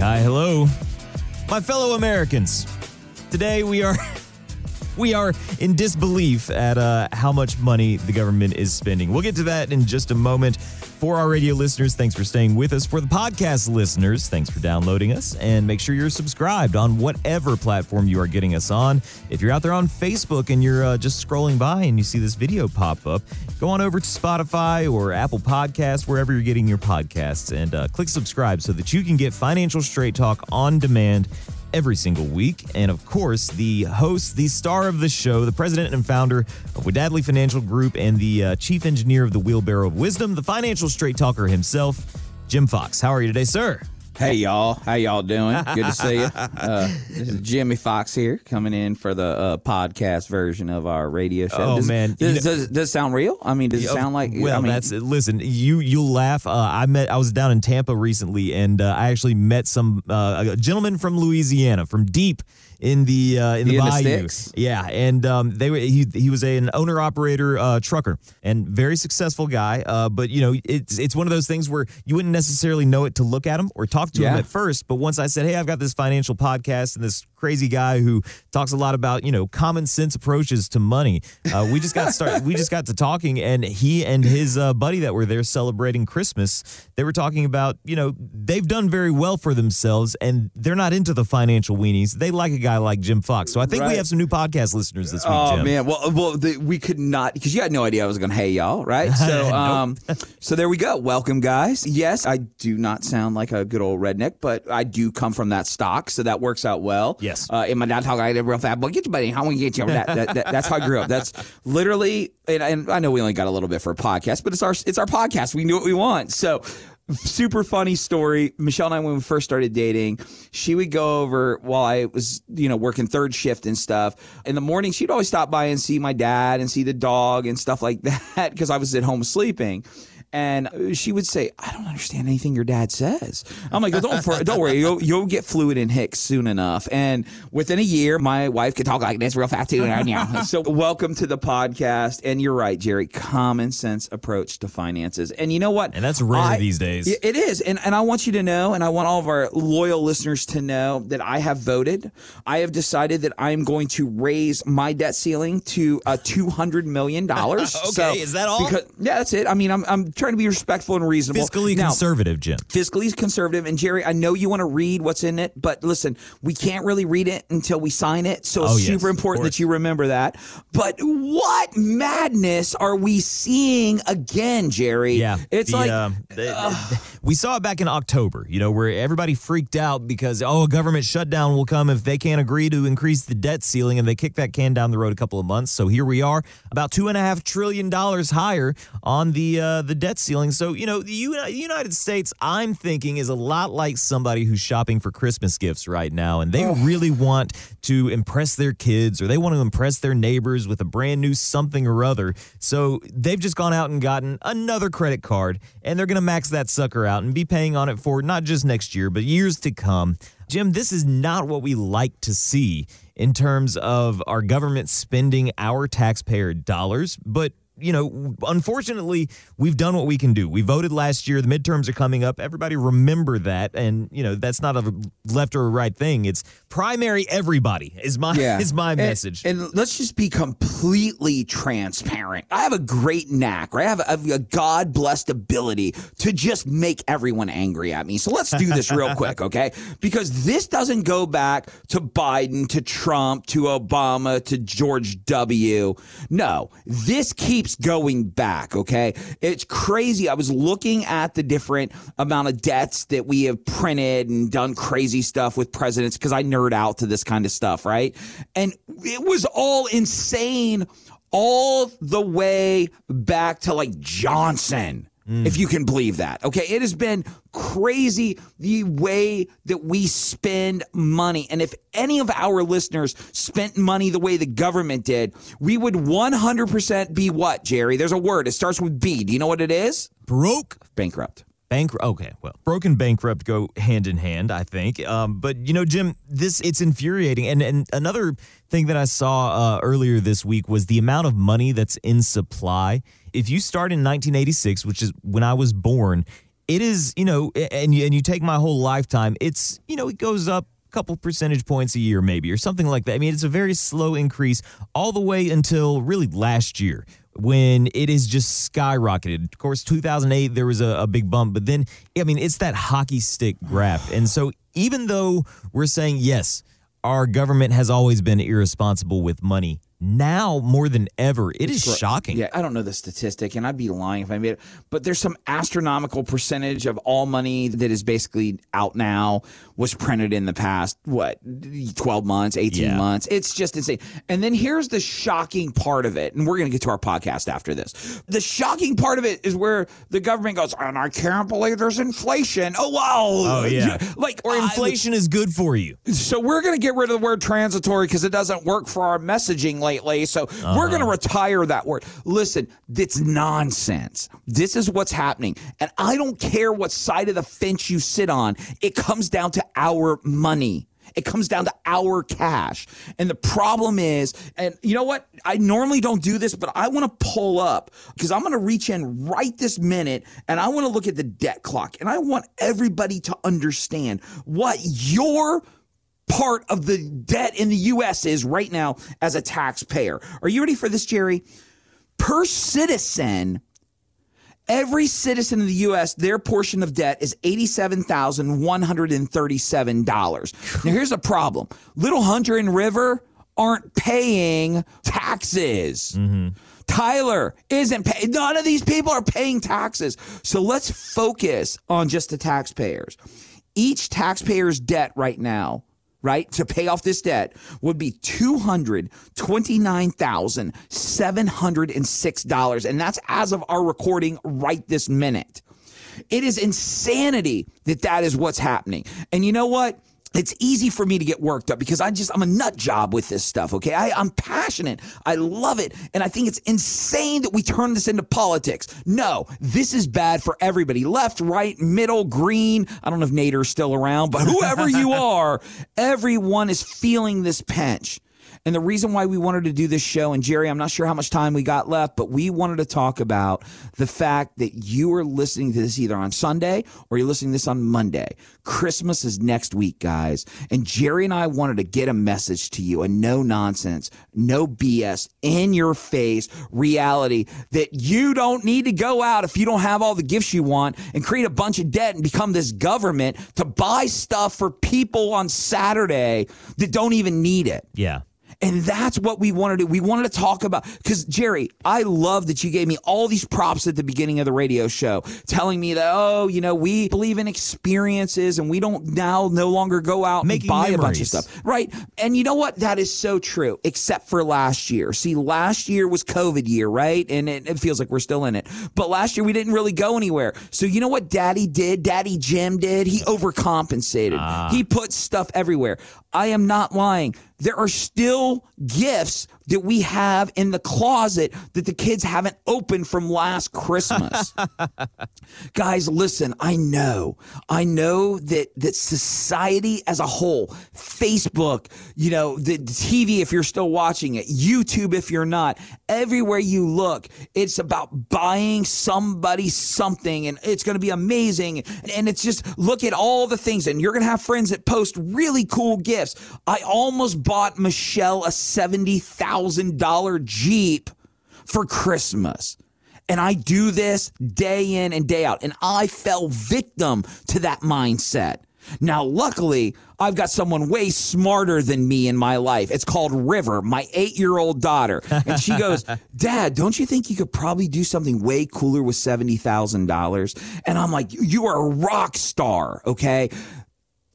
hi, hello, my fellow Americans. Today we are we are in disbelief at uh, how much money the government is spending. We'll get to that in just a moment. For our radio listeners, thanks for staying with us. For the podcast listeners, thanks for downloading us. And make sure you're subscribed on whatever platform you are getting us on. If you're out there on Facebook and you're uh, just scrolling by and you see this video pop up, go on over to Spotify or Apple Podcasts, wherever you're getting your podcasts, and uh, click subscribe so that you can get Financial Straight Talk on demand every single week. And of course, the host, the star of the show, the president and founder of Wadadley Financial Group, and the uh, chief engineer of the Wheelbarrow of Wisdom, the financial straight talker himself, Jim Fox. How are you today, sir? Hey y'all, how y'all doing? Good to see you. Uh, this is Jimmy Fox here, coming in for the uh, podcast version of our radio show. Oh does, man, does, know- does, does it sound real? I mean, does it sound like? well I mean, that's listen you you'll laugh uh, i met i was down in tampa recently and uh, i actually met some uh, a gentleman from louisiana from deep in the uh, in the In the bayou sticks? yeah and um, they were he, he was a, an owner operator uh, trucker and very successful guy uh, but you know it's it's one of those things where you wouldn't necessarily know it to look at him or talk to him at first but once i said hey i've got this financial podcast and this crazy guy who talks a lot about you know common sense approaches to money uh, we just got started we just got to talking and he and his uh, buddy that were there celebrating christmas they were talking about you know they've done very well for themselves and they're not into the financial weenies they like a guy like jim fox so i think we have some new podcast listeners this week Oh Jim. man, well, well, the, we could not because you had no idea I was going to hey y'all, right? So, um, so there we go. Welcome, guys. Yes, I do not sound like a good old redneck, but I do come from that stock, so that works out well. Yes. Uh, and my dad talk like that real fast. Well, get your buddy. How we get you? That, that, that, that's how I grew up. That's literally, and, and I know we only got a little bit for a podcast, but it's our it's our podcast. We knew what we want. So super funny story. Michelle and I, when we first started dating, she would go over while I was, you know, working third shift and stuff. In the morning, she'd always stop by and see my dad and see the dog and stuff like that because I was at home sleeping. And she would say, "I don't understand anything your dad says." I'm like, "Don't for, don't worry, you'll you'll get fluid in Hicks soon enough." And within a year, my wife could talk like this real fast too. so, welcome to the podcast. And you're right, Jerry. Common sense approach to finances. And you know what? and that's rare I- these days It is. And, and I want you to know, and I want all of our loyal listeners to know that I have voted. I have decided that I'm going to raise my debt ceiling to uh, $200 million. Okay, is that all? Because, yeah, that's it. I mean, I'm, I'm trying to be respectful and reasonable. fiscally Now, conservative jim fiscally conservative. And Jerry, I know you want to read what's in it, but listen, we can't really read it until we sign it. So it's Oh, yes, super important that you remember that. But what madness are we seeing again, Jerry? Yeah, It's the, like. um, the- we saw it back in October. You know, where everybody freaked out because oh, a government shutdown will come if they can't agree to increase the debt ceiling, and they kick that can down the road a couple of months. So here we are, about two and a half trillion dollars higher on the uh, the debt ceiling. So you know, the United States, I'm thinking, is a lot like somebody who's shopping for Christmas gifts right now, and they really want to impress their kids or they want to impress their neighbors with a brand new something or other. So they've just gone out and gotten another credit card, and they're going to max that sucker out and be paying on it for not just next year, but years to come. Jim, this is not what we like to see in terms of our government spending our taxpayer dollars, but you know, unfortunately, we've done what we can do. We voted last year. The midterms are coming up. Everybody remember that. And, you know, that's not a left or a right thing. It's primary everybody is my is my And- message. And, let's just be completely transparent. I have a great knack, right? I have a, I have a God blessed ability to just make everyone angry at me. So let's do this real quick, okay? Because this doesn't go back to Biden, to Trump, to Obama, to George W. No, this keeps going back, okay? It's crazy. I was looking at the different amount of debts that we have printed and done crazy stuff with presidents because I nerd out to this kind of stuff, right? And it was all insane all the way back to like Johnson. Mm. If you can believe that. Okay. It has been crazy the way that we spend money. And if any of our listeners spent money the way the government did, we would 100% be what, Jerry? There's a word. It starts with B. Do you know what it is? Broke Bankrupt. Bankrupt. Okay, well, broken bankrupt go hand in hand, I think. Um, but you know, Jim, this it's infuriating. And and another thing that I saw uh, earlier this week was the amount of money that's in supply. If you start in 1986, which is when I was born, it is, you know, and you, and you take my whole lifetime, it's, you know, it goes up a couple percentage points a year maybe or something like that. I mean, it's a very slow increase all the way until really last year when it is just skyrocketed. Of course, 2008 there was a, a big bump, but then I mean, it's that hockey stick graph. And so even though we're saying yes, our government has always been irresponsible with money, now more than ever, it is shocking. Yeah, I don't know the statistic, and I'd be lying if I made it, but there's some astronomical percentage of all money that is basically out now was printed in the past, what, 12 months, 18 Yeah. months. It's just insane. And then here's the shocking part of it, and we're going to get to our podcast after this. The shocking part of it is where the government goes, and I can't believe there's inflation. Oh, wow. Oh, yeah. Like, Or I- inflation is good for you. so we're going to get rid of the word transitory because it doesn't work for our messaging lately. So we're going to uh-huh. retire that word. Listen, it's nonsense. This is what's happening. And I don't care what side of the fence you sit on. It comes down to our money. It comes down to our cash. And the problem is, and you know what? I normally don't do this, but I want to pull up because I'm going to reach in right this minute and I want to look at the debt clock. And I want everybody to understand what your part of the debt in the US is right now as a taxpayer. Are you ready for this, Jerry? Per citizen, every citizen in the US, their portion of debt is $87,137. Now, here's a problem Little Hunter and River aren't paying taxes. Mm-hmm. Tyler isn't paying. None of these people are paying taxes. So let's focus on just the taxpayers. Each taxpayer's debt right now, right, to pay off this debt would be $229,706. And that's as of our recording right this minute. It is insanity that that is what's happening. And you know what? It's easy for me to get worked up because I just, I'm a nut job with this stuff, okay? I, I'm passionate. I love it. And I think it's insane that we turn this into politics. No, this is bad for everybody left, right, middle, green. I don't know if Nader's still around, but whoever you are, everyone is feeling this pinch. And the reason why we wanted to do this show, and Jerry, I'm not sure how much time we got left, but we wanted to talk about the fact that you are listening to this either on Sunday or you're listening to this on Monday. Christmas is next week, guys. And Jerry and I wanted to get a message to you, a no nonsense, no BS, in your face reality that you don't need to go out if you don't have all the gifts you want and create a bunch of debt and become this government to buy stuff for people on Saturday that don't even need it. Yeah. And that's what we wanted to we wanted to talk about cuz Jerry, I love that you gave me all these props at the beginning of the radio show telling me that oh, you know, we believe in experiences and we don't now no longer go out Making and buy a bunch of stuff. Right? And you know what? That is so true except for last year. See, last year was COVID year, right? And it, it feels like we're still in it. But last year we didn't really go anywhere. So you know what daddy did? Daddy Jim did? He overcompensated. Ah. He put stuff everywhere. I am not lying. There are still gifts that we have in the closet that the kids haven't opened from last Christmas. Guys, listen, I know. I know that that society as a whole, Facebook, you know, the the TV if you're still watching it, YouTube if you're not, everywhere you look, it's about buying somebody something and it's going to be amazing and it's just look at all the things and you're going to have friends that post really cool gifts. I almost bought Michelle a $70,000 Jeep for Christmas. And I do this day in and day out. And I fell victim to that mindset. Now, luckily, I've got someone way smarter than me in my life. It's called River, my eight year old daughter. And she goes, Dad, don't you think you could probably do something way cooler with $70,000? And I'm like, You are a rock star, okay?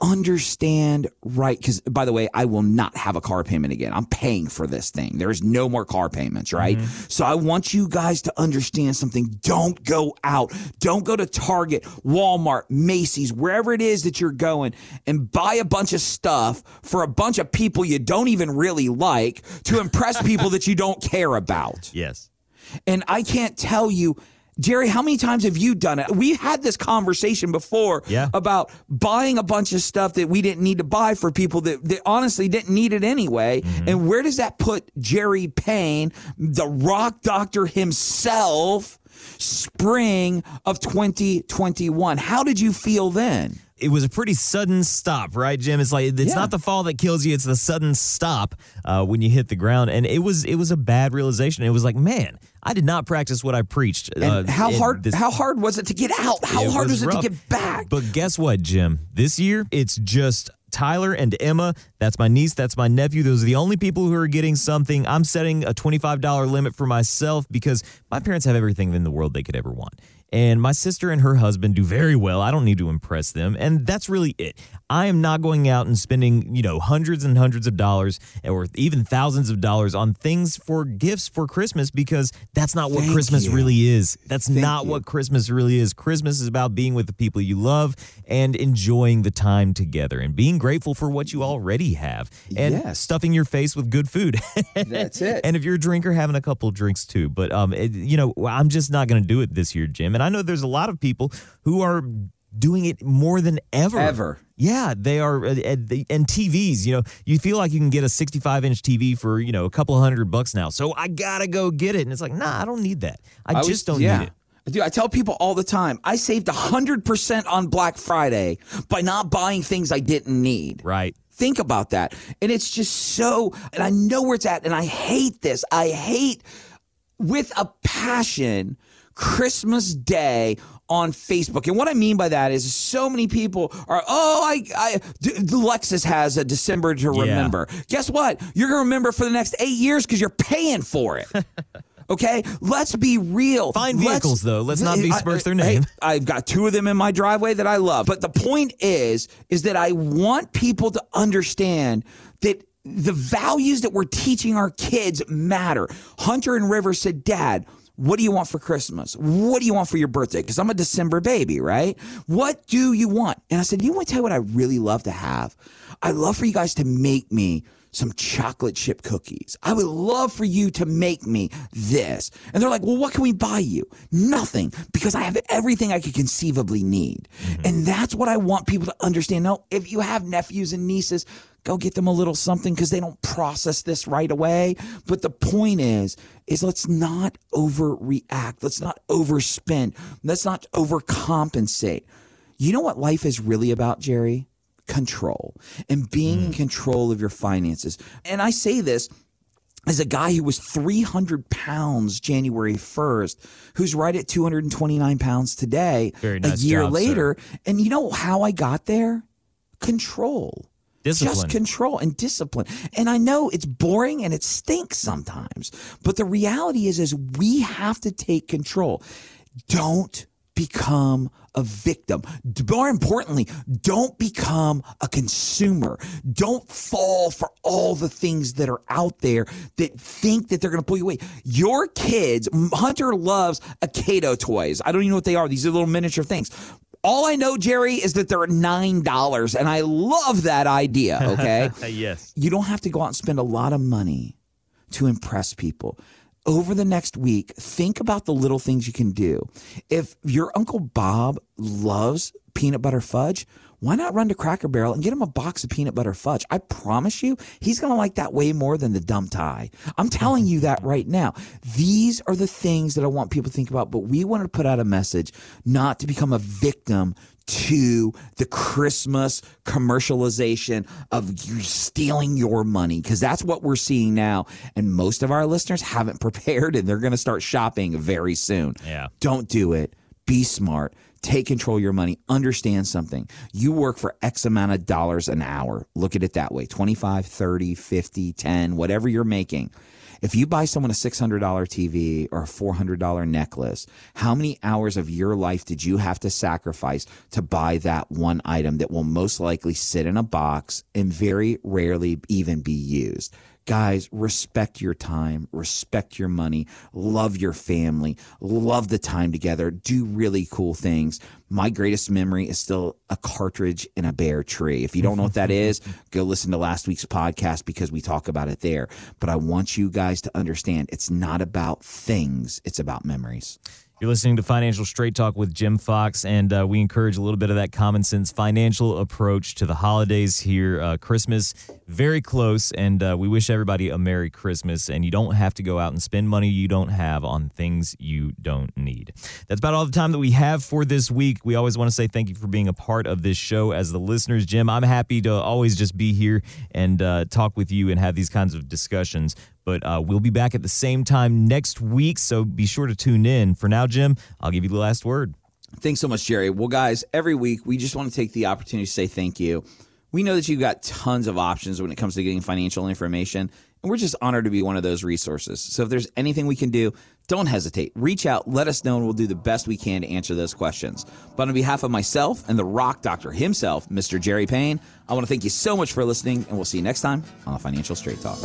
Understand right because by the way i will not have a car payment again. I'm paying for this thing. There's no more car payments right? Mm-hmm. So i want you guys to understand something. Don't go out. Don't go to target walmart macy's wherever it is that you're going and buy a bunch of stuff for a bunch of people you don't even really like to impress people that you don't care about. Yes. and I can't tell you Jerry, how many times have you done it? We had this conversation before Yeah. about buying a bunch of stuff that we didn't need to buy for people that, that honestly didn't need it anyway. Mm-hmm. And where does that put Jerry Payne, the rock doctor himself, spring of 2021? How did you feel then? It was a pretty sudden stop, right, Jim? It's like it's Yeah. not the fall that kills you; it's the sudden stop uh, when you hit the ground. And it was it was a bad realization. It was like, man, I did not practice what I preached. And uh, how hard this- how hard was it to get out? How hard was, was it to get back? But guess what, Jim? This year, it's just Tyler and Emma. That's my niece. That's my nephew. Those are the only people who are getting something. I'm setting a $25 limit for myself because my parents have everything in the world they could ever want. And my sister and her husband do very well. I don't need to impress them. And that's really it. I am not going out and spending, you know, hundreds and hundreds of dollars or even thousands of dollars on things for gifts for Christmas because that's not what Thank Christmas you. really is. That's not you. what Christmas really is. Christmas is about being with the people you love and enjoying the time together and being grateful for what you already have and Yes. stuffing your face with good food. That's it. and if you're a drinker, having a couple drinks too. But um, it, you know, I'm just not going to do it this year, Jim. And I know there's a lot of people who are doing it more than ever. Ever. Yeah, they are. uh, uh, And TVs, you know, you feel like you can get a 65 inch TV for, you know, a couple hundred bucks now. So I got to go get it. And it's like, nah, I don't need that. I, was- just don't yeah. need it. Dude, I tell people all the time, I saved 100% on Black Friday by not buying things I didn't need. Right. Think about that. And it's just so, and I know where it's at, and I hate this. I hate with a passion Christmas Day on Facebook. And what I mean by that is so many people are, oh, I, I, D- Lexus has a December to Yeah. remember. Guess what? You're going to remember for the next eight years because you're paying for it. Okay, let's be real. Fine Let's- vehicles, though. Let's not besmirch their name. I've got two of them in my driveway that I love. But the point is, is that I want people to understand that the values that we're teaching our kids matter. Hunter and River said, Dad, what do you want for Christmas? What do you want for your birthday? Because I'm a December baby, right? What do you want? And I said, You want to tell you what I really love to have? I love for you guys to make me some chocolate chip cookies. I would love for you to make me this. And they're like, well, what can we buy you? Nothing, because I have everything I could conceivably need. Mm-hmm. And that's what I want people to understand. No, if you have nephews and nieces, go get them a little something because they don't process this right away. But the point is, is let's not overreact. Let's not overspend. Let's not overcompensate. You know what life is really about, Jerry? Control and being in mm. control of your finances. And I say this as a guy who was 300 pounds January 1st, who's right at 229 pounds today, nice a year job, sir. later. And you know how I got there? Control. Discipline. Just control and discipline. And I know it's boring and it stinks sometimes, but the reality is is we have to take control. Don't become a victim. More importantly, don't become a consumer. Don't fall for all the things that are out there that think that they're going to pull you away. Your kids, Hunter loves Akato toys. I don't even know what they are. These are little miniature things. All I know, Jerry, is that they're nine dollars, and I love that idea. Okay, yes. you don't have to go out and spend a lot of money to impress people. Over the next week, think about the little things you can do. If your Uncle Bob loves peanut butter fudge, why not run to Cracker Barrel and get him a box of peanut butter fudge? I promise you, he's going to like that way more than the dumb tie. I'm telling you that right now. These are the things that I want people to think about, but we wanted to put out a message not to become a victim to the Christmas commercialization of you stealing your money because that's what we're seeing now. And most of our listeners haven't prepared and they're going to start shopping very soon. Yeah. Don't do it. Be smart. Take control of your money. Understand something. You work for X amount of dollars an hour. Look at it that way 25, 30, 50, 10, whatever you're making. If you buy someone a $600 TV or a $400 necklace, how many hours of your life did you have to sacrifice to buy that one item that will most likely sit in a box and very rarely even be used? Guys, respect your time, respect your money, love your family, love the time together, do really cool things. My greatest memory is still a cartridge in a bare tree. If you don't know what that is, go listen to last week's podcast because we talk about it there. But I want you guys to understand it's not about things, it's about memories. You're listening to Financial Straight Talk with Jim Fox, and uh, we encourage a little bit of that common sense financial approach to the holidays here. Uh, Christmas, very close, and uh, we wish everybody a Merry Christmas. And you don't have to go out and spend money you don't have on things you don't need. That's about all the time that we have for this week. We always want to say thank you for being a part of this show as the listeners. Jim, I'm happy to always just be here and uh, talk with you and have these kinds of discussions. But uh, we'll be back at the same time next week, so be sure to tune in. For now, Jim, I'll give you the last word. Thanks so much, Jerry. Well, guys, every week we just want to take the opportunity to say thank you. We know that you've got tons of options when it comes to getting financial information, and we're just honored to be one of those resources. So if there's anything we can do, don't hesitate. Reach out, let us know, and we'll do the best we can to answer those questions. But on behalf of myself and the rock doctor himself, Mr. Jerry Payne, I want to thank you so much for listening, and we'll see you next time on the Financial Straight Talk.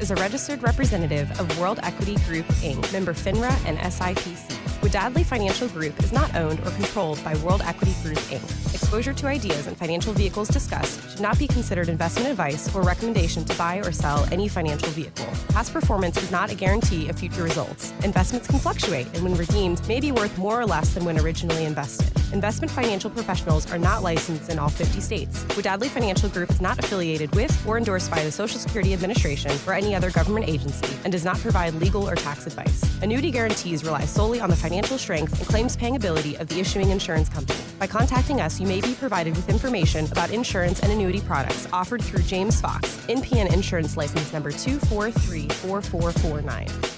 Is a registered representative of World Equity Group Inc., member FINRA and SIPC. Wadadley Financial Group is not owned or controlled by World Equity Group Inc. Exposure to ideas and financial vehicles discussed should not be considered investment advice or recommendation to buy or sell any financial vehicle. Past performance is not a guarantee of future results. Investments can fluctuate and when redeemed may be worth more or less than when originally invested. Investment financial professionals are not licensed in all 50 states. Wadadley Financial Group is not affiliated with or endorsed by the Social Security Administration or any other government agency and does not provide legal or tax advice. Annuity guarantees rely solely on the financial strength and claims paying ability of the issuing insurance company. By contacting us, you may be provided with information about insurance and annuity products offered through James Fox, NPN Insurance License Number 2434449.